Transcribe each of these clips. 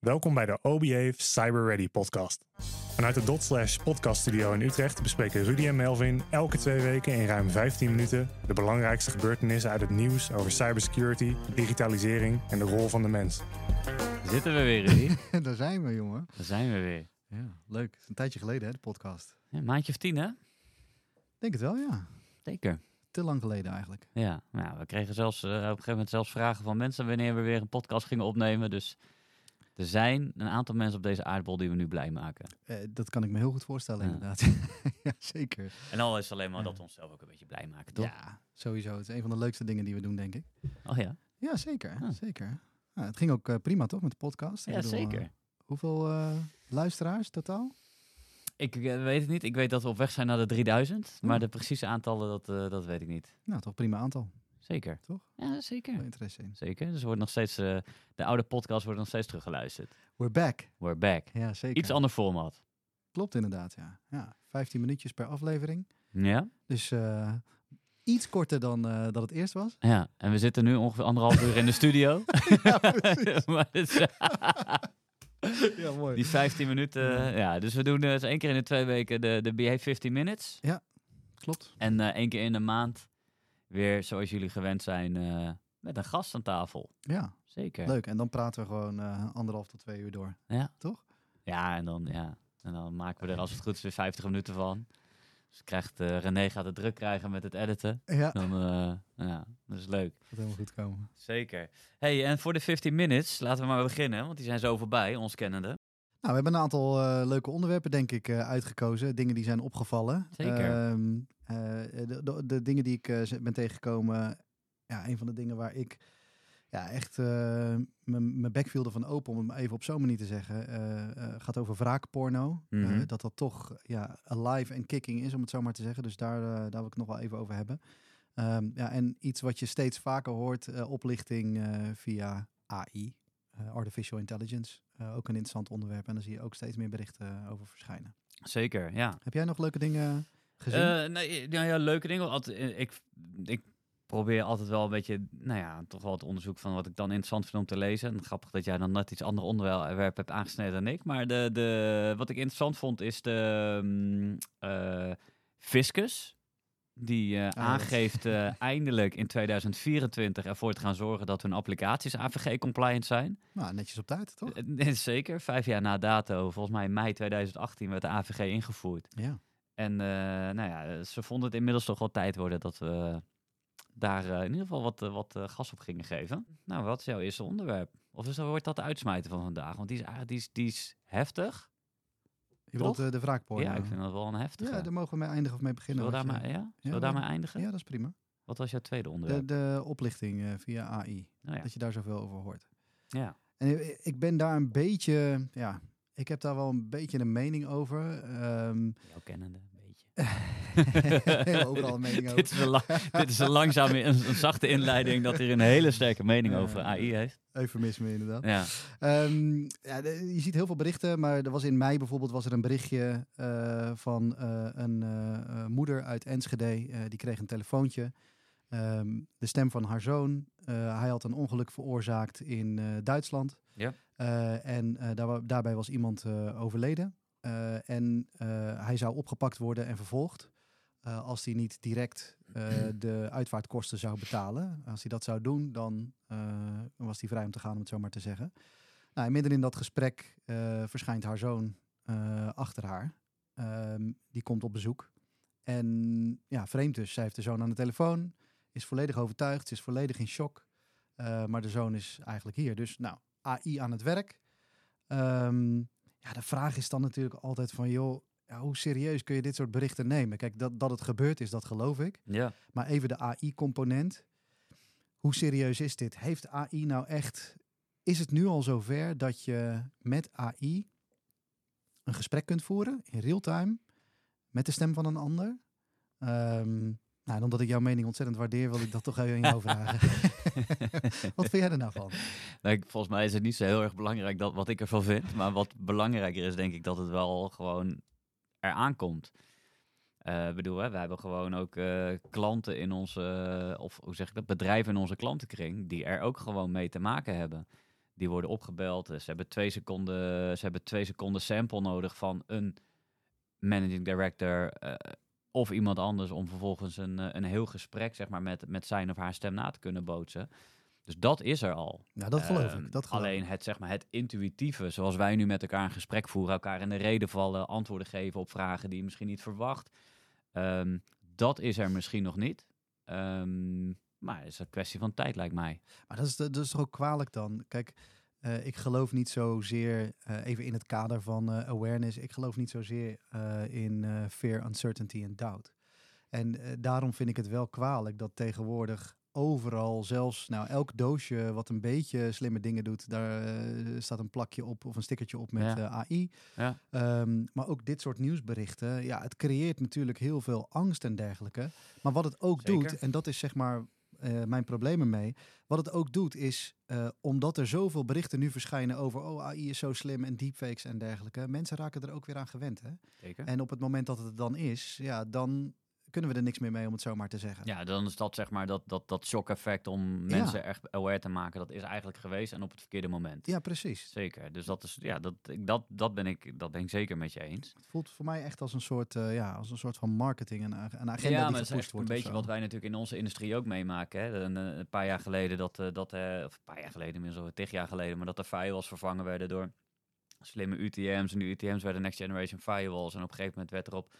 Welkom bij de OBA Cyber Ready podcast. Vanuit de Dot Slash podcast studio in Utrecht bespreken Rudy en Melvin elke twee weken in ruim 15 minuten de belangrijkste gebeurtenissen uit het nieuws over cybersecurity, digitalisering en de rol van de mens. Zitten we weer, Rudy? Daar zijn we, jongen. Daar zijn we weer. Ja, leuk. Het is een tijdje geleden, hè, de podcast. Ja, een maandje of tien, hè? Denk het wel, ja. Zeker. Te lang geleden eigenlijk. Ja, nou, we kregen zelfs eh, op een gegeven moment zelfs vragen van mensen wanneer we weer een podcast gingen opnemen. Dus er zijn een aantal mensen op deze aardbol die we nu blij maken. Eh, dat kan ik me heel goed voorstellen, Ja. inderdaad. ja, zeker. En al is het alleen maar dat we onszelf ook een beetje blij maken, toch? Ja, sowieso. Het is een van de leukste dingen die we doen, denk ik. Oh ja, Ja, zeker. Ah. Zeker. Ja, het ging ook eh, prima, toch, met de podcast? Ik ja bedoel, zeker. eh, hoeveel eh, luisteraars totaal? Ik eh, weet het niet. Ik weet dat we op weg zijn naar de 3000. Maar Oh. de precieze aantallen, dat, eh, dat weet ik niet. Nou, toch prima aantal. Zeker. Toch? Ja, zeker. Veel interesse in. Zeker. Dus wordt nog steeds, eh, de oude podcast wordt nog steeds teruggeluisterd. We're back. We're back. Ja, zeker. Iets ander format. Klopt inderdaad, ja. ja. 15 minuutjes per aflevering. Ja? Dus eh, iets korter dan eh, dat het eerst was. Ja, en we zitten nu ongeveer anderhalf uur in de studio. ja, precies. maar is- ja, mooi. die 15 minuten, ja. Dus we doen dus één keer in de twee weken de, de Behave 15 Minutes. Klopt. En één keer in de maand weer, zoals jullie gewend zijn, eh, met een gast aan tafel. Ja, Zeker. leuk. En dan praten we gewoon eh, anderhalf tot twee uur door. Ja. Toch? Ja, en dan, ja. En dan maken we er als het goed is weer 50 minuten van. Dus krijgt, eh, René gaat het druk krijgen met het editen. Ja, Dan, ja, dat is leuk. gaat helemaal goed komen. Zeker. Hey, en voor de 15 minutes, laten we maar beginnen, want die zijn zo voorbij, ons kennende. Nou, we hebben een aantal leuke onderwerpen, denk ik, uitgekozen. Dingen die zijn opgevallen. Zeker. Ehm, eh, de, de, de dingen die ik eh, ben tegengekomen. Ja, een van de dingen waar ik ja, echt eh, mijn bek viel ervan open, om het even op zo'n manier te zeggen. eh, eh, gaat over wraakporno. Mhm. Eh, dat dat toch ja, alive en kicking is, om het zo maar te zeggen. Dus daar, eh, daar wil ik het nog wel even over hebben. Ehm, ja, en iets wat je steeds vaker hoort, eh, oplichting eh, via AI, eh, artificial intelligence. Eh, ook een interessant onderwerp. En daar zie je ook steeds meer berichten over verschijnen. Zeker, ja. Heb jij nog leuke dingen gezien? Eh, nee, nou ja, leuke dingen. Altijd, eh, ik, ik probeer altijd wel een beetje, nou ja, toch wel het onderzoek van wat ik dan interessant vind om te lezen. En grappig dat jij dan net iets ander onderwerp hebt aangesneden dan ik. Maar de, de, wat ik interessant vond is de eh, Fiscus. Die eh, dat- aangeeft eh, eindelijk in 2024 ervoor te gaan zorgen dat hun applicaties AVG-compliant zijn. nou, netjes op tijd, toch? Eh, Zeker, vijf jaar na dato, volgens mij in mei 2018 werd de AVG ingevoerd. Ja. En eh, nou ja, ze vonden het inmiddels toch wel tijd worden dat we daar eh, in ieder geval wat, eh, wat eh, gas op gingen geven. Nou, wat is jouw eerste onderwerp? Of is dat, wordt dat de uitsmijter van vandaag? Want die is, ah, die is, die is heftig. Je bedoelt eh, de wraakporno. Ja, ik vind dat wel een heftige. Ja, daar mogen we mee eindigen of mee beginnen. Zullen we daar maar, ja? Zullen we Ja, daar wel. maar eindigen? Ja, dat is prima. Wat was jouw tweede De, onderwerp? de oplichting eh, via AI. nou ja. Dat je daar zoveel over hoort. ja. En ik- ik ben daar een beetje, ja, ik heb daar wel een beetje een mening over. Ehm, Jouw kennende, een beetje. overal een mening over. dit, is een la- dit is een langzame, een, een zachte inleiding dat hij een hele sterke mening over AI heeft. Eufemisme inderdaad. Ja, Ehm, ja, de- je ziet heel veel berichten, maar er was in mei bijvoorbeeld was er een berichtje eh, van eh, een eh, eh, moeder uit Enschede. die kreeg een telefoontje. Ehm, de stem van haar zoon. Hij had een ongeluk veroorzaakt in Duitsland. Ja. Eh, en eh, daar, daarbij was iemand eh, overleden. En hij zou opgepakt worden en vervolgd. als hij niet direct de uitvaartkosten zou betalen. Als hij dat zou doen, dan was hij vrij om te gaan, om het zo maar te zeggen. Nou, en midden in dat gesprek verschijnt haar zoon achter haar. Ehm, die komt op bezoek. En ja, vreemd dus. Zij heeft de zoon aan de telefoon. Is volledig overtuigd. Ze is volledig in shock. Maar de zoon is eigenlijk hier. Dus nou, AI aan het werk. Ehm, ja, de vraag is dan natuurlijk altijd van... joh, ja, hoe serieus kun je dit soort berichten nemen? Kijk, dat, dat het gebeurd is, dat geloof ik. ja. Maar even de AI-component. Hoe serieus is dit? Heeft AI nou echt. Is het nu al zover dat je met AI een gesprek kunt voeren in real time met de stem van een ander? Ehm, nou, omdat ik jouw mening ontzettend waardeer, wil ik dat toch even aan jou vragen. Wat vind jij er nou van? Nou, volgens mij is het niet zo heel erg belangrijk dat, wat ik ervan vind. Maar wat belangrijker is, denk ik, dat het wel gewoon eraan komt. Eh, Ik bedoel, hè, we hebben gewoon ook eh, klanten in onze, of hoe zeg ik dat, bedrijven in onze klantenkring, die er ook gewoon mee te maken hebben. Die worden opgebeld. Eh, Ze hebben twee seconden, ze hebben twee seconden sample nodig van een managing director eh, of iemand anders om vervolgens een, eh, een heel gesprek zeg maar, met, met zijn of haar stem na te kunnen bootsen. Dus dat is er al. Ja, dat geloof Ehm, ik. Dat geloof alleen het, zeg maar, het intuïtieve, zoals wij nu met elkaar een gesprek voeren, elkaar in de reden vallen, antwoorden geven op vragen die je misschien niet verwacht. Ehm, dat is er misschien nog niet. Ehm, maar het is een kwestie van tijd, lijkt mij. Maar dat is, dat is toch ook kwalijk dan? Kijk, eh, ik geloof niet zozeer, eh even in het kader van eh, awareness, ik geloof niet zozeer in fear, uncertainty en doubt. En daarom vind ik het wel kwalijk dat tegenwoordig overal, zelfs nou, elk doosje wat een beetje slimme dingen doet, daar staat een plakje op of een stickertje op met Ja. AI. Ja. Ehm, maar ook dit soort nieuwsberichten, ja, het creëert natuurlijk heel veel angst en dergelijke. Maar wat het ook Zeker. doet, en dat is zeg maar eh, mijn probleem ermee, wat het ook doet is, eh, omdat er zoveel berichten nu verschijnen over, oh AI is zo slim en deepfakes en dergelijke, mensen raken er ook weer aan gewend. Hè? Zeker. En op het moment dat het er dan is, ja, dan kunnen we er niks meer mee om het zo maar te zeggen. Ja, dan is dat zeg maar dat, dat, dat shock-effect om Ja. mensen echt aware te maken. Dat is eigenlijk geweest en op het verkeerde moment. Ja, precies. Zeker. Dus dat is ja, dat, dat, dat ben ik, dat ben ik zeker met je eens. Het voelt voor mij echt als een soort, eh, ja, als een soort van marketing en een agenda ja, die maar dat is gepusht een wordt. of beetje zo. wat wij natuurlijk in onze industrie ook meemaken. Hè. Een, een paar jaar geleden, dat, eh, dat, eh, of een paar jaar geleden, inmiddels al tig jaar geleden, maar dat de firewalls vervangen werden door slimme UTM's. En die UTM's werden Next Generation Firewalls. En op een gegeven moment werd erop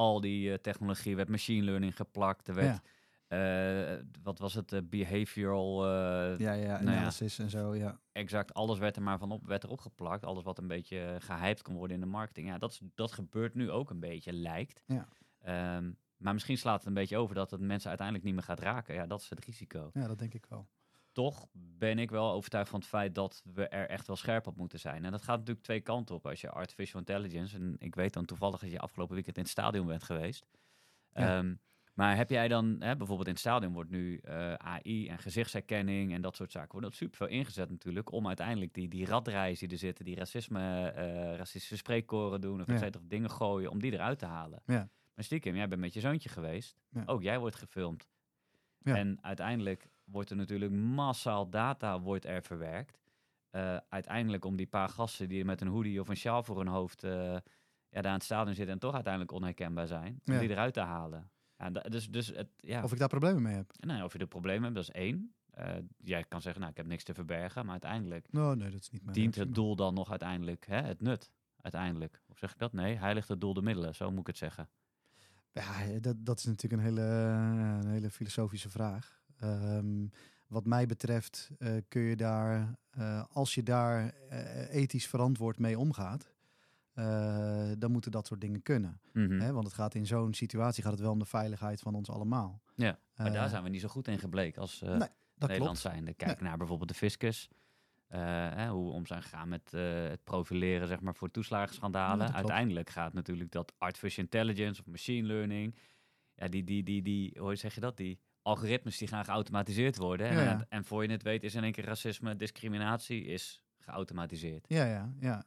al die eh, technologie, werd machine learning geplakt. Er werd, eh, wat was het, eh, behavioral, eh, Ja, ja, Nou ja. analysis en zo, ja. exact alles werd er maar van op, werd erop geplakt. Alles wat een beetje eh, gehyped kon worden in de marketing. Ja, dat, dat gebeurt nu ook een beetje, lijkt. Ja. Ehm, maar misschien slaat het een beetje over dat het mensen uiteindelijk niet meer gaat raken. Ja, dat is het risico. Ja, dat denk ik wel. Toch ben ik wel overtuigd van het feit dat we er echt wel scherp op moeten zijn. En dat gaat natuurlijk twee kanten op. Als je artificial intelligence, en ik weet dan toevallig dat je afgelopen weekend in het stadion bent geweest. Ja. Ehm, maar heb jij dan, hè, bijvoorbeeld in het stadion wordt nu eh, AI en gezichtsherkenning en dat soort zaken worden super veel ingezet natuurlijk om uiteindelijk die, die radreis die er zitten, die racisme, eh, racistische spreekkoren doen of Ja. of dingen gooien, om die eruit te halen. Ja. Maar stiekem, jij bent met je zoontje geweest. Ook jij wordt gefilmd. Ja. En uiteindelijk wordt er natuurlijk massaal data wordt er verwerkt. Eh, uiteindelijk om die paar gasten die met een hoodie of een sjaal voor hun hoofd eh, ja, daar aan het stadion zitten en toch uiteindelijk onherkenbaar zijn, om Ja. die eruit te halen. Ja, dus, dus het, ja. Of ik daar problemen mee heb. Nou, of je er problemen hebt, dat is één. Eh, jij kan zeggen, nou, ik heb niks te verbergen, maar uiteindelijk nee, dat is niet mijn dient het doel dan nog uiteindelijk hè, het nut. Uiteindelijk. Of zeg ik dat? Nee, heiligt het doel de middelen, zo moet ik het zeggen. Ja, dat, dat is natuurlijk een hele, een hele filosofische vraag. Ehm, wat mij betreft eh, kun je daar, eh, als je daar eh, ethisch verantwoord mee omgaat, dan moeten dat soort dingen kunnen. Mhm. Hè? Want het gaat in zo'n situatie gaat het wel om de veiligheid van ons allemaal. Ja, maar daar zijn we niet zo goed in gebleken als Nee, Nederland zijnde. Kijk naar bijvoorbeeld de fiscus. hè, hoe we om zijn gegaan met het profileren zeg maar, voor toeslagenschandalen. Ja. Uiteindelijk gaat natuurlijk dat artificial intelligence of machine learning... Ja, die, die, die, die, hoe zeg je dat? Die algoritmes die gaan geautomatiseerd worden. En, Ja, en voor je het weet is in één keer racisme, discriminatie is geautomatiseerd. Ja, ja, ja.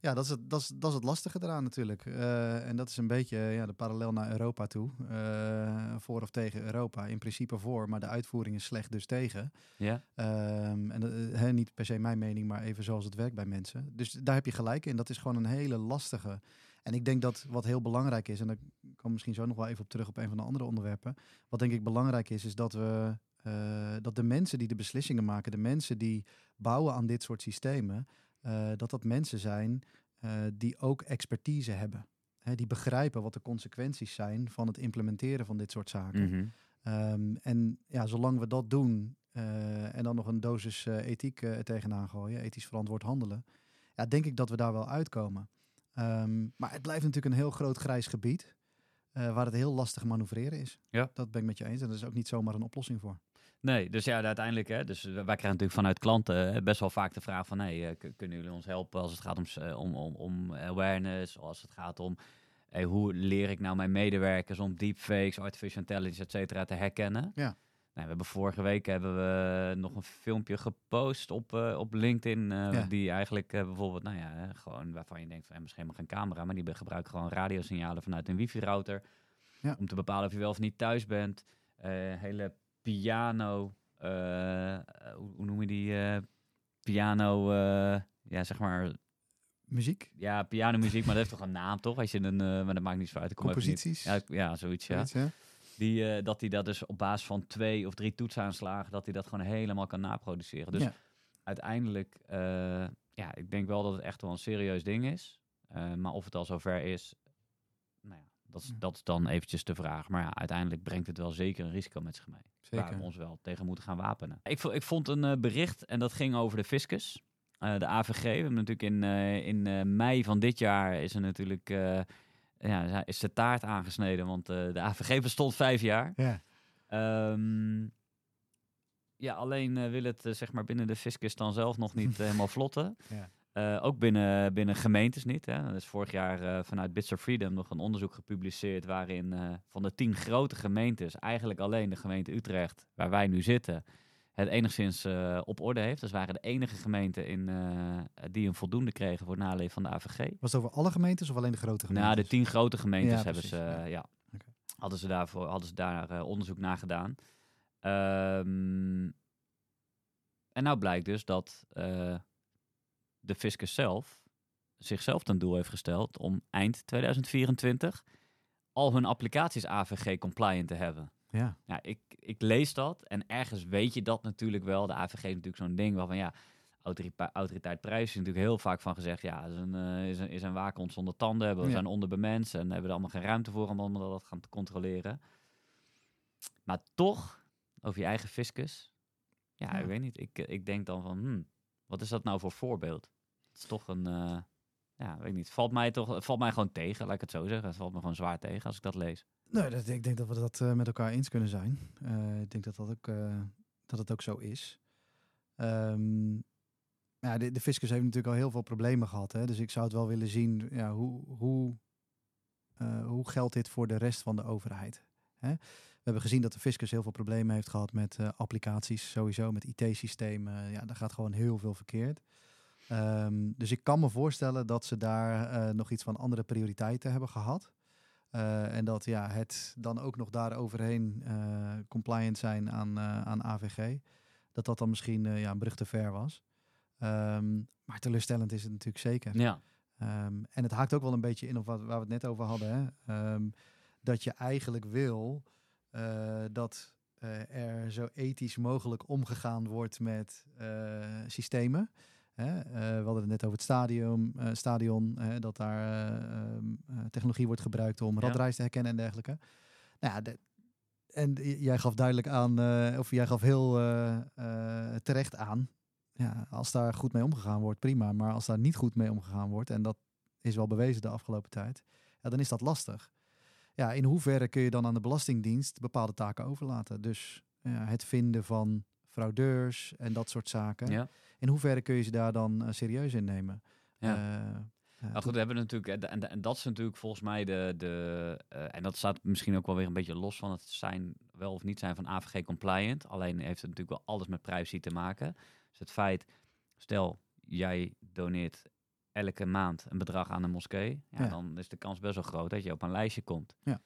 ja dat, is het, dat, is, dat is het lastige eraan natuurlijk. Eh, en dat is een beetje ja, de parallel naar Europa toe. Eh, voor of tegen Europa. In principe voor, maar de uitvoering is slecht, dus tegen. Ja? Ehm, en eh, niet per se mijn mening, maar even zoals het werkt bij mensen. Dus daar heb je gelijk in. Dat is gewoon een hele lastige. En ik denk dat wat heel belangrijk is, en daar we misschien zo nog wel even op terug op een van de andere onderwerpen. Wat denk ik belangrijk is, is dat we eh, dat de mensen die de beslissingen maken, de mensen die bouwen aan dit soort systemen, eh, dat dat mensen zijn eh, die ook expertise hebben. Hè, die begrijpen wat de consequenties zijn van het implementeren van dit soort zaken. Mhm. Ehm, en ja, zolang we dat doen eh, en dan nog een dosis ethiek er tegenaan gooien, ethisch verantwoord handelen, ja, denk ik dat we daar wel uitkomen. Ehm, maar het blijft natuurlijk een heel groot grijs gebied, waar het heel lastig manoeuvreren is. Ja. Dat ben ik met je eens en er is ook niet zomaar een oplossing voor. Nee, dus ja, uiteindelijk, hè, dus wij krijgen natuurlijk vanuit klanten best wel vaak de vraag van, hey, eh, kunnen jullie ons helpen als het gaat om, eh, om, om, om awareness, of als het gaat om, hey, hoe leer ik nou mijn medewerkers om deepfakes, artificial intelligence, et cetera, te herkennen? Ja. Nou, we hebben vorige week hebben we nog een filmpje gepost op, eh, op LinkedIn, Ja. die eigenlijk bijvoorbeeld, nou ja, gewoon waarvan je denkt van, ja, misschien helemaal geen camera, maar die gebruiken gewoon radiosignalen vanuit een wifi-router, Ja. om te bepalen of je wel of niet thuis bent. Hele piano, eh, hoe, hoe noem je die? eh, piano, eh, ja, zeg maar, Muziek, ja, pianomuziek, maar dat heeft toch een naam, toch? Als je een, eh, maar dat maakt niet zo uit. composities. Ja, ja, zoiets, ja. zoiets? Die, eh, dat hij dat dus op basis van twee of drie toetsaanslagen, dat hij dat gewoon helemaal kan naproduceren. Dus Ja. uiteindelijk, eh, ja, ik denk wel dat het echt wel een serieus ding is. Eh, maar of het al zover is, nou ja, dat is, Ja. dat is dan eventjes de vraag. Maar ja, uiteindelijk brengt het wel zeker een risico met zich mee. Waar we ons wel tegen moeten gaan wapenen. Ik, ik vond een eh, bericht en dat ging over de fiscus. Eh, de AVG. We hebben natuurlijk in, eh, in mei van dit jaar is er natuurlijk ja, is de taart aangesneden. Want de AVG bestond vijf jaar. Ja. Ehm, ja, alleen wil het zeg maar binnen de fiscus dan zelf nog niet helemaal vlotten. Ja. Eh, ook binnen, binnen gemeentes niet. Hè. Er is vorig jaar eh, vanuit Bits of Freedom nog een onderzoek gepubliceerd waarin eh, van de tien grote gemeentes eigenlijk alleen de gemeente Utrecht, waar wij nu zitten, het enigszins op orde heeft. Dus waren de enige gemeenten in, die een voldoende kregen voor het naleven van de AVG. Was het over alle gemeentes of alleen de grote gemeentes? Nou, de tien grote gemeentes Ja, hebben ze, precies, ja. Hadden ze daarvoor hadden ze daar onderzoek naar gedaan. Ehm, en nou blijkt dus dat de fiscus zelf zichzelf ten doel heeft gesteld om eind 2024 al hun applicaties AVG compliant te hebben. Ja, Ja, ik, ik lees dat en ergens weet je dat natuurlijk wel. De AVG is natuurlijk zo'n ding waarvan ja, autoriteit prijs is natuurlijk heel vaak van gezegd, ja, is een, eh, is een, is een waakhond zonder tanden, hebben, we Ja. zijn onderbemenst en hebben er allemaal geen ruimte voor om allemaal dat gaan te controleren. Maar toch, over je eigen fiscus, ja, Ja. ik weet niet. Ik, eh, ik denk dan van, hmm, wat is dat nou voor voorbeeld? Het is toch een, eh, ja, weet niet. Valt mij toch, valt mij gewoon tegen, laat ik het zo zeggen. Het valt me gewoon zwaar tegen als ik dat lees. Nee, dat, ik denk dat we dat eh, met elkaar eens kunnen zijn. Eh, ik denk dat dat ook, dat het ook zo is. Ehm, ja, de, de fiscus heeft natuurlijk al heel veel problemen gehad. Hè? Dus ik zou het wel willen zien, ja, hoe, hoe, hoe geldt dit voor de rest van de overheid? Hè? We hebben gezien dat de fiscus heel veel problemen heeft gehad met eh, applicaties, sowieso met IT-systemen. Ja, daar gaat gewoon heel veel verkeerd. Ehm, dus ik kan me voorstellen dat ze daar eh, nog iets van andere prioriteiten hebben gehad. Eh, en dat ja, het dan ook nog daar overheen compliant zijn aan, aan AVG. Dat dat dan misschien ja, een brug te ver was. Ehm, maar teleurstellend is het natuurlijk zeker. Ja, Ehm, en het haakt ook wel een beetje in op wat, waar we het net over hadden. Hè? Dat je eigenlijk wil eh, dat eh, er zo ethisch mogelijk omgegaan wordt met eh, systemen. Hè? We hadden het net over het stadion, stadion hè, dat daar eh, ehm, eh, technologie wordt gebruikt om radreis te herkennen en dergelijke. Nou ja, de- en jij gaf duidelijk aan, of jij gaf heel terecht aan. Ja, als daar goed mee omgegaan wordt, prima. Maar als daar niet goed mee omgegaan wordt, en dat is wel bewezen de afgelopen tijd, ja, dan is dat lastig. Ja, in hoeverre kun je dan aan de Belastingdienst bepaalde taken overlaten? Dus ja, het vinden van fraudeurs en dat soort zaken. ja. In hoeverre kun je ze daar dan eh, serieus in nemen? Ja. Eh, eh, Nou goed, we hebben natuurlijk, en, en dat is natuurlijk volgens mij de, de eh, en dat staat misschien ook wel weer een beetje los van het zijn, wel of niet zijn van AVG compliant. Alleen heeft het natuurlijk wel alles met privacy te maken. Dus het feit, stel jij doneert elke maand een bedrag aan een moskee, ja, Ja. dan is de kans best wel groot dat je op een lijstje komt. Ja.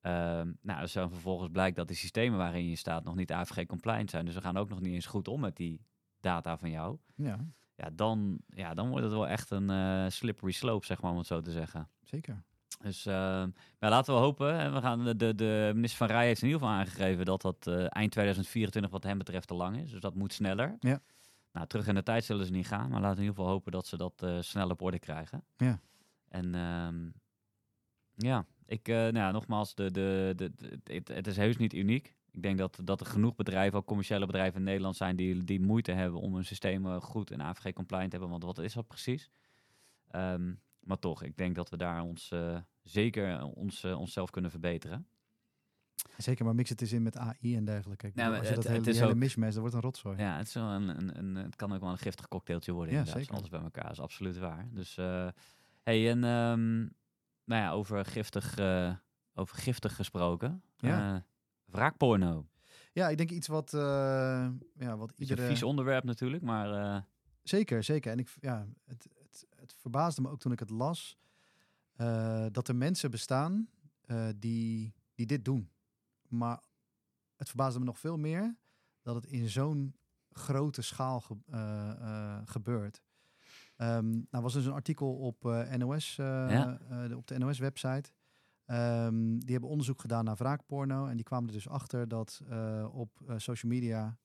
Ehm, nou, als dan vervolgens blijkt dat de systemen waarin je staat nog niet AVG compliant zijn, dus we gaan ook nog niet eens goed om met die data van jou ja, ja, dan, ja, dan wordt het wel echt een eh, slippery slope, zeg maar, om het zo te zeggen. zeker. Dus maar laten we hopen. hè, We gaan, de, de, de minister van Rij heeft in ieder geval aangegeven dat dat eh, eind 2024 wat hem betreft te lang is. Dus dat moet sneller. Ja. Nou, terug in de tijd zullen ze niet gaan, maar laten we in ieder geval hopen dat ze dat eh, snel op orde krijgen. Ja. En ehm, ja, ik, eh, nou ja, nogmaals, de, de, de, de- het, het is heus niet uniek. Ik denk dat, dat er genoeg bedrijven, ook commerciële bedrijven in Nederland zijn, die, die moeite hebben om hun systemen goed en AVG-compliant te hebben. Want wat is dat precies? Ehm, maar toch, ik denk dat we daar ons eh, zeker ons, onszelf kunnen verbeteren. Zeker, maar mix het eens in met AI en dergelijke. Ik Nou, bedoel, als je het- dat hele, het is die hele ook- mismatch, dat wordt een rotzooi. Ja, het, is wel een, een, een, het kan ook wel een giftig cocktailtje worden. Ja, inderdaad, zeker. Alles bij elkaar is absoluut waar. Dus, eh hey, en ehm, nou ja, over giftig, eh, over giftig gesproken. Ja. Eh, wraakporno. Ja, ik denk iets wat, ja, wat Iets een iedere... vies onderwerp natuurlijk, maar Zeker, zeker. En ik, ja, het, het, het verbaasde me ook toen ik het las, dat er mensen bestaan die, die dit doen. Maar het verbaasde me nog veel meer dat het in zo'n grote schaal ge- eh, eh, gebeurt. Ehm nou was dus een artikel op eh, NOS, Ja. op de NOS-website. Ehm, die hebben onderzoek gedaan naar wraakporno. En die kwamen er dus achter dat op social media,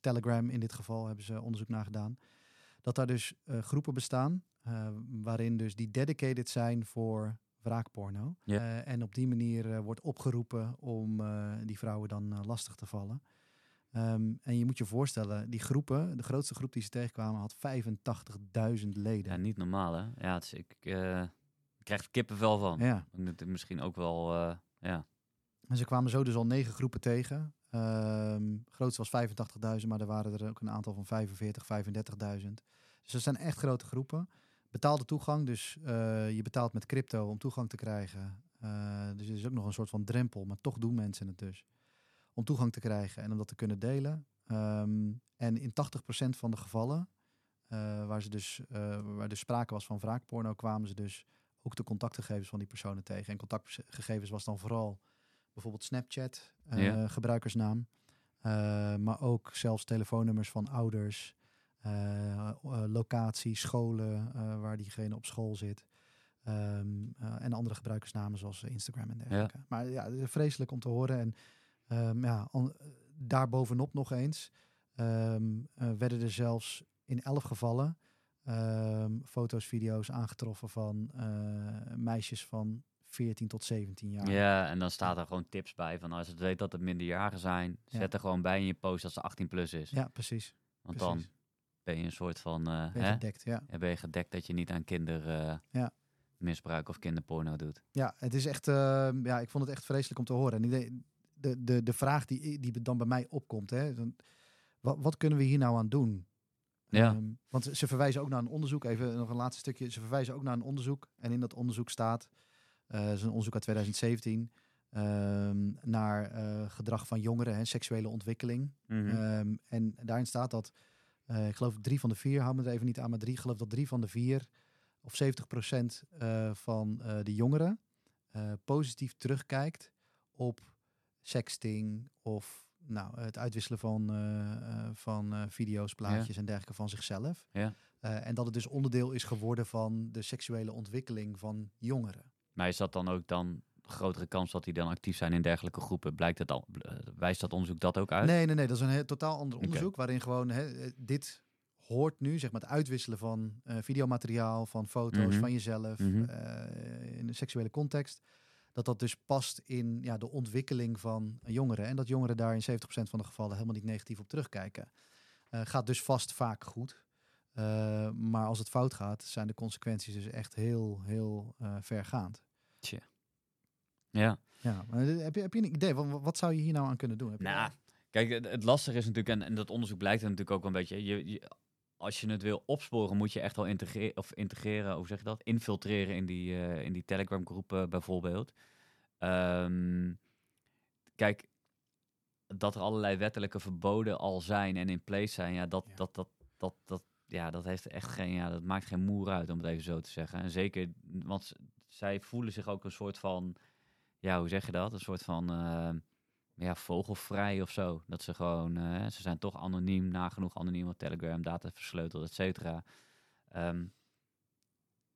Telegram in dit geval, hebben ze onderzoek naar gedaan. Dat daar dus groepen bestaan, waarin dus die dedicated zijn voor wraakporno. Ja. Eh, en op die manier eh, wordt opgeroepen om eh, die vrouwen dan lastig te vallen. Ehm, en je moet je voorstellen, die groepen, de grootste groep die ze tegenkwamen, had 85.000 leden. Ja, niet normaal hè. Ja, het is, ik ik krijg er kippenvel van. Ja. Misschien ook wel, ja. En ze kwamen zo dus al negen groepen tegen. Ehm grootste was 85.000, maar er waren er ook een aantal van 45, 35.000. Dus dat zijn echt grote groepen. Betaalde toegang, dus eh, je betaalt met crypto om toegang te krijgen. Eh, dus er is ook nog een soort van drempel, maar toch doen mensen het dus. Om toegang te krijgen en om dat te kunnen delen. Ehm, en in 80% van de gevallen, eh, waar, ze dus, waar dus sprake was van wraakporno, kwamen ze dus ook de contactgegevens van die personen tegen. En contactgegevens was dan vooral bijvoorbeeld Snapchat, Ja. gebruikersnaam. Maar ook zelfs telefoonnummers van ouders, locatie, scholen eh, waar diegene op school zit. Ehm, eh, en andere gebruikersnamen zoals Instagram en dergelijke. Maar ja, het is vreselijk om te horen. En ehm, ja, on- daarbovenop nog eens ehm, eh, werden er zelfs in elf gevallen ehm, foto's, video's aangetroffen van eh, meisjes van 14 tot 17 jaar. Ja, en dan staat er gewoon tips bij van als het weet dat het minderjarigen zijn, Ja. zet er gewoon bij in je post dat ze 18 plus is. Ja, precies. Want precies. dan ben je een soort van, eh, Ben je hè? gedekt, ja. Ja, ben je gedekt dat je niet aan kindermisbruik Ja. misbruik of kinderporno doet. Ja, het is echt, eh, ja, ik vond het echt vreselijk om te horen. En de, de, de vraag die, die dan bij mij opkomt, hè, dan, wat, wat kunnen we hier nou aan doen? Ja. Ehm, want ze verwijzen ook naar een onderzoek, even nog een laatste stukje. Ze verwijzen ook naar een onderzoek. En in dat onderzoek staat, eh is een onderzoek uit 2017, ehm, naar eh, gedrag van jongeren, hè, seksuele ontwikkeling. Mhm. Ehm, en daarin staat dat, eh, ik geloof drie van de vier, hou me er even niet aan, maar drie, ik geloof dat drie van de vier, of 70 procent van eh, de jongeren, eh, positief terugkijkt op sexting of nou, het uitwisselen van, eh, eh, van eh, video's, plaatjes en dergelijke van zichzelf. Ja. Eh, en dat het dus onderdeel is geworden van de seksuele ontwikkeling van jongeren. Maar is dat dan ook dan grotere kans dat die dan actief zijn in dergelijke groepen? Blijkt het al, eh, wijst dat onderzoek dat ook uit? Nee, nee, nee. Dat is een heel, totaal ander onderzoek waarin gewoon hè, eh, dit hoort nu, zeg maar, het uitwisselen van eh, videomateriaal, van foto's Mhm. van jezelf Mhm. in een seksuele context. Dat dat dus past in ja, de ontwikkeling van jongeren. En dat jongeren daar in 70% van de gevallen helemaal niet negatief op terugkijken. Gaat dus vast vaak goed. Maar als het fout gaat, zijn de consequenties dus echt heel, heel vergaand. Ja. Ja, maar heb je, heb je een idee? Wat, wat zou je hier nou aan kunnen doen? Heb je- Nou, kijk, het, het lastige is natuurlijk, en, en dat onderzoek blijkt er natuurlijk ook een beetje. Je, je- als je het wil opsporen, moet je echt wel integreren, of integreren, hoe zeg je dat? Infiltreren in die, eh, in die Telegram groepen bijvoorbeeld. Ehm, kijk, dat er allerlei wettelijke verboden al zijn en in place zijn, ja, dat, Ja. dat, dat, dat, dat, ja, dat heeft echt geen, ja, dat maakt geen moer uit, om het even zo te zeggen. En zeker, want zij voelen zich ook een soort van, ja, hoe zeg je dat? Een soort van, eh, ja, vogelvrij of zo. Dat ze gewoon, eh, ze zijn toch anoniem, nagenoeg anoniem op Telegram, data versleuteld, et cetera. Ehm,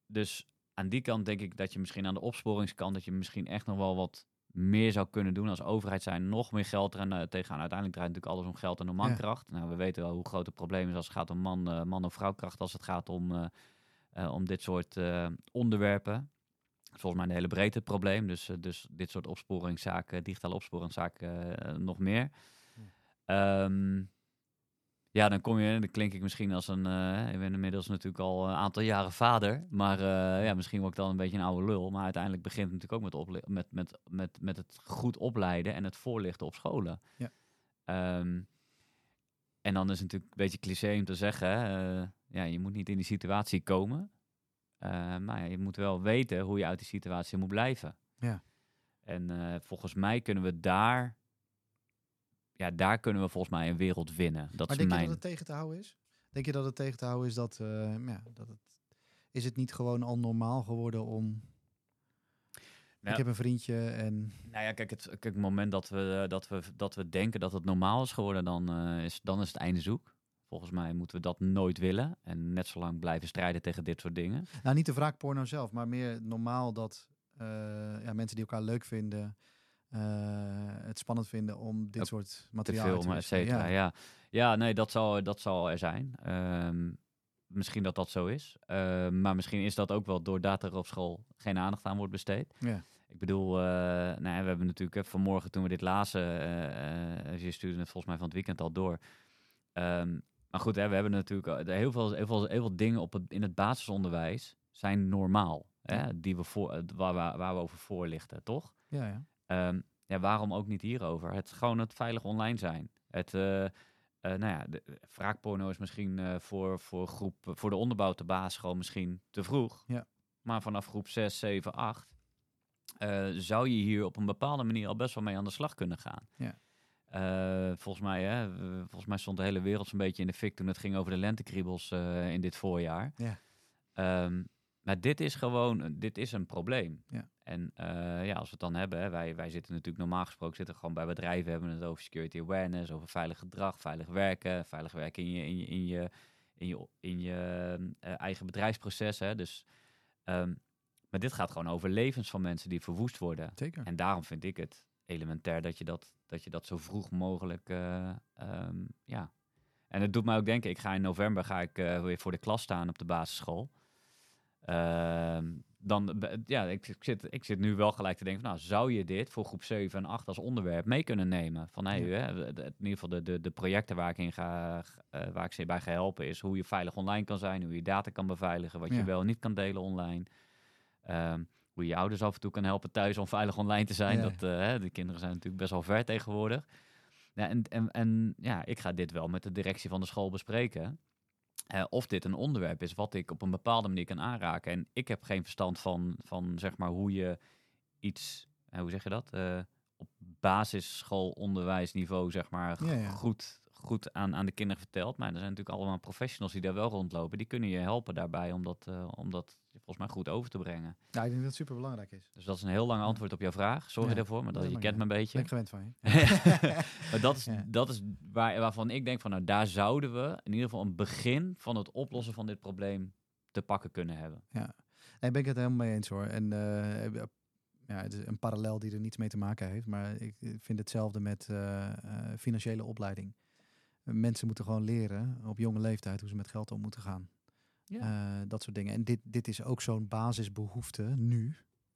dus aan die kant denk ik dat je misschien aan de opsporingskant, dat je misschien echt nog wel wat meer zou kunnen doen als overheid zijn. Nog meer geld er uh, tegenaan. Uiteindelijk draait natuurlijk alles om geld en om mankracht. Nou, we weten wel hoe groot het probleem is als het gaat om man, uh, man of vrouwkracht, als het gaat om, om dit soort onderwerpen. Volgens mij een hele breedte probleem. Dus, uh, dus dit soort opsporingszaken, digitale opsporingszaken, uh, nog meer. Ja. Um, ja, dan kom je, dan klink ik misschien als een, uh, ik ben inmiddels natuurlijk al een aantal jaren vader, maar uh, ja, misschien word ik dan een beetje een oude lul. Maar uiteindelijk begint het natuurlijk ook met, met, met, met, met het goed opleiden en het voorlichten op scholen. Ja. Um, en dan is het natuurlijk een beetje cliché om te zeggen, uh, ja, je moet niet in die situatie komen, maar ja, je moet wel weten hoe je uit die situatie moet blijven. Ja. En uh, volgens mij kunnen we daar ja, daar kunnen we volgens mij een wereld winnen. Dat maar is denk mijn... je dat het tegen te houden is? Denk je dat het tegen te houden is dat, uh, ja, dat het... Is het niet gewoon al normaal geworden om... Nou, ik heb een vriendje en... Nou ja, kijk, het, kijk, het moment dat we, dat, we, dat we denken dat het normaal is geworden, dan, uh, is, dan is het einde zoek. Volgens mij moeten we dat nooit willen. En net zo lang blijven strijden tegen dit soort dingen. Nou, niet de wraakporno zelf, maar meer normaal dat eh, ja, mensen die elkaar leuk vinden, eh, het spannend vinden om dit Op soort Te materiaal te filmen, et cetera. Ja. Ja. nee, dat zal, dat zal er zijn. Ehm, misschien dat dat zo is. Ehm, maar misschien is dat ook wel doordat er op school geen aandacht aan wordt besteed. Ja. Ik bedoel, eh, nou ja, we hebben natuurlijk hè, vanmorgen toen we dit lazen, eh, je stuurde het volgens mij van het weekend al door. Ehm, maar goed, hè, we hebben natuurlijk eh, heel veel, heel veel, heel veel dingen op het, in het basisonderwijs zijn normaal. Hè, die we voor, eh, waar, waar, waar we over voorlichten, toch? Ja, ja. Ehm, ja, waarom ook niet hierover? Het gewoon het veilig online zijn. Het, eh, nou ja, de, wraakporno is misschien voor, voor, groep, voor de onderbouw te basisschool misschien te vroeg. Ja. Maar vanaf groep 6, 7, 8 eh, zou je hier op een bepaalde manier al best wel mee aan de slag kunnen gaan. Ja. Eh, volgens, mij, hè, volgens mij stond de hele wereld zo'n beetje in de fik toen het ging over de lentekriebels eh, in dit voorjaar. Ja. Ehm, maar dit is gewoon, dit is een probleem. Ja. En eh, ja, als we het dan hebben, hè, wij, wij zitten natuurlijk normaal gesproken zitten gewoon bij bedrijven, hebben het over security awareness, over veilig gedrag, veilig werken, veilig werken in je, in je, in je, in je, in je eh, eigen bedrijfsproces. Hè. Dus, ehm, maar dit gaat gewoon over levens van mensen die verwoest worden. Zeker. En daarom vind ik het elementair dat je dat, dat, je dat zo vroeg mogelijk, eh, ehm, ja. En het doet mij ook denken, ik ga in november ga ik eh, weer voor de klas staan op de basisschool. Ehm, dan, be- ja, ik, ik, zit, ik zit nu wel gelijk te denken, van, nou, zou je dit voor groep 7 en 8 als onderwerp mee kunnen nemen? Van, hey, Ja. hè, in ieder geval de, de, de projecten waar ik, in ga, eh, waar ik ze bij ga helpen, is hoe je veilig online kan zijn, hoe je data kan beveiligen, wat je wel en niet kan delen online. Ehm, hoe je ouders af en toe kan helpen thuis om veilig online te zijn. Ja. Dat, eh, de kinderen zijn natuurlijk best wel ver tegenwoordig. Ja, en, en, en ja, ik ga dit wel met de directie van de school bespreken. Of dit een onderwerp is wat ik op een bepaalde manier kan aanraken. En ik heb geen verstand van, van zeg maar, hoe je iets, hoe zeg je dat? Eh, op basisschoolonderwijsniveau, zeg maar, Ja, ja. goed, goed aan, aan de kinderen vertelt. Maar er zijn natuurlijk allemaal professionals die daar wel rondlopen. Die kunnen je helpen daarbij om dat, eh, om dat volgens mij goed over te brengen. Ja, ik denk dat het super belangrijk is. Dus dat is een heel lang antwoord op jouw vraag. Sorry Ja. daarvoor, maar dat, je kent me ja. een beetje. Ben ik gewend van je. maar dat is, Ja. dat is waar, waarvan ik denk van, nou, daar zouden we in ieder geval een begin van het oplossen van dit probleem te pakken kunnen hebben. Nee, ben ik het helemaal mee eens hoor. En eh, ja, het is een parallel die er niets mee te maken heeft. Maar ik vind hetzelfde met eh, eh, financiële opleiding. Mensen moeten gewoon leren op jonge leeftijd hoe ze met geld om moeten gaan. Eh, dat soort dingen. En dit, dit is ook zo'n basisbehoefte nu.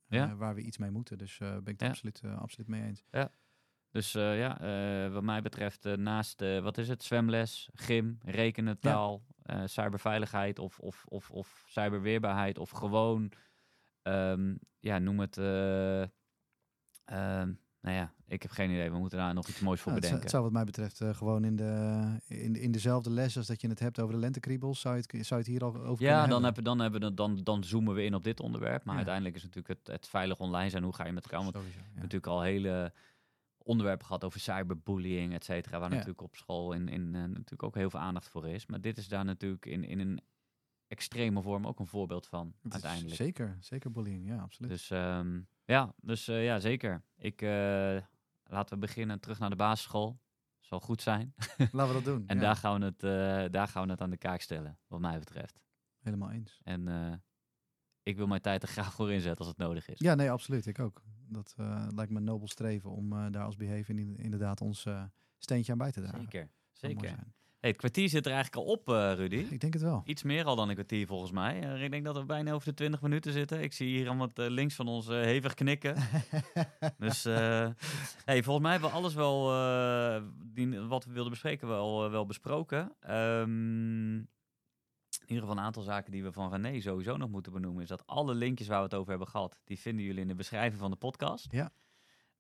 eh, Ja. waar we iets mee moeten. Dus eh ben ik het Ja. absoluut, absoluut mee eens. Dus eh, ja, wat mij betreft, naast, wat is het, zwemles, gym, rekenen, taal, cyberveiligheid of, of, of, of cyberweerbaarheid of gewoon, ehm, ja, noem het, eh, ehm, nou ja, ik heb geen idee, we moeten daar nog iets moois voor Nou, het, zou- bedenken. het zou wat mij betreft eh, gewoon in, de, in, in dezelfde les als dat je het hebt over de lentekriebels. Zou je het, zou je het hier al over Ja, dan, hebben? dan, hebben we, dan, dan zoomen we in op dit onderwerp. Maar Ja. uiteindelijk is natuurlijk het, het veilig online zijn. Hoe ga je met elkaar? Want Sowieso, ja. natuurlijk al hele onderwerpen gehad over cyberbullying, et cetera. Waar Ja. natuurlijk op school in, in, eh, natuurlijk ook heel veel aandacht voor is. Maar dit is daar natuurlijk in, in een extreme vorm ook een voorbeeld van, Het uiteindelijk. Zeker, zeker bullying, ja, absoluut. Dus ehm, ja, dus eh, ja, zeker. Ik, eh, laten we beginnen terug naar de basisschool. Zal goed zijn. Laten we dat doen. En ja. daar, gaan we het, eh, daar gaan we het aan de kaak stellen, wat mij betreft. Helemaal eens. En ik wil mijn tijd er graag voor inzetten als het nodig is. Ja, nee, absoluut. Ik ook. Dat lijkt me een nobel streven om daar als behaven in- inderdaad ons steentje aan bij te dragen. Zeker, zeker. Hey, het kwartier zit er eigenlijk al op, eh, Rudy. Ik denk het wel. Iets meer al dan een kwartier volgens mij. Eh, ik denk dat we bijna over de 20 minuten zitten. Ik zie hier allemaal eh, links van ons hevig knikken. dus eh, hey, volgens mij hebben we alles wel, die, wat we wilden bespreken, wel, wel besproken. Ehm, in ieder geval een aantal zaken die we van René sowieso nog moeten benoemen. Is dat alle linkjes waar we het over hebben gehad, die vinden jullie in de beschrijving van de podcast. Ja.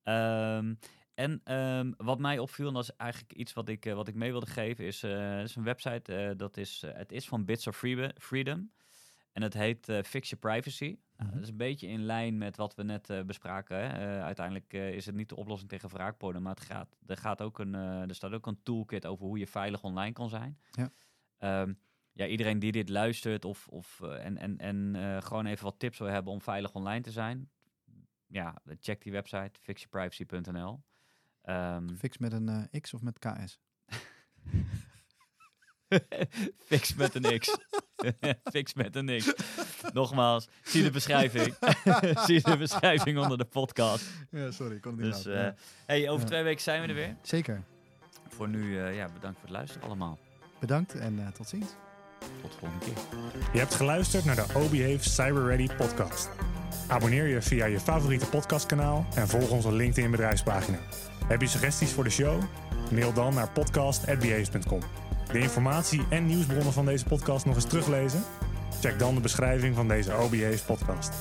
Ehm, en ehm, wat mij opviel, en dat is eigenlijk iets wat ik, eh, wat ik mee wilde geven, is, eh, is een website. eh, dat is, het is van Bits of Freedom. En het heet Fix Your Privacy. Nou, Mhm. dat is een beetje in lijn met wat we net bespraken. Hè. Uiteindelijk is het niet de oplossing tegen wraakporno, maar het gaat, er, gaat ook een, er staat ook een toolkit over hoe je veilig online kan zijn. Ja. Ehm, ja, iedereen die dit luistert of, of, en, en, en gewoon even wat tips wil hebben om veilig online te zijn. Ja, check die website, fixyourprivacy.nl. Ehm, Fix met een X of met KS? Fix met een X. Fix met een X. Nogmaals, zie de beschrijving. zie de beschrijving onder de podcast. Ja, sorry, ik kon het Dus eh, hey, over Ja. twee weken zijn we er weer. Zeker. Voor nu, eh, ja, bedankt voor het luisteren allemaal. Bedankt en tot ziens. Tot de volgende keer. Je hebt geluisterd naar de OBHave Cyber Ready podcast. Abonneer je via je favoriete podcastkanaal en volg onze LinkedIn bedrijfspagina. Heb je suggesties voor de show? Mail dan naar podcast.behave.com. De informatie en nieuwsbronnen van deze podcast nog eens teruglezen? Check dan de beschrijving van deze OBHave podcast.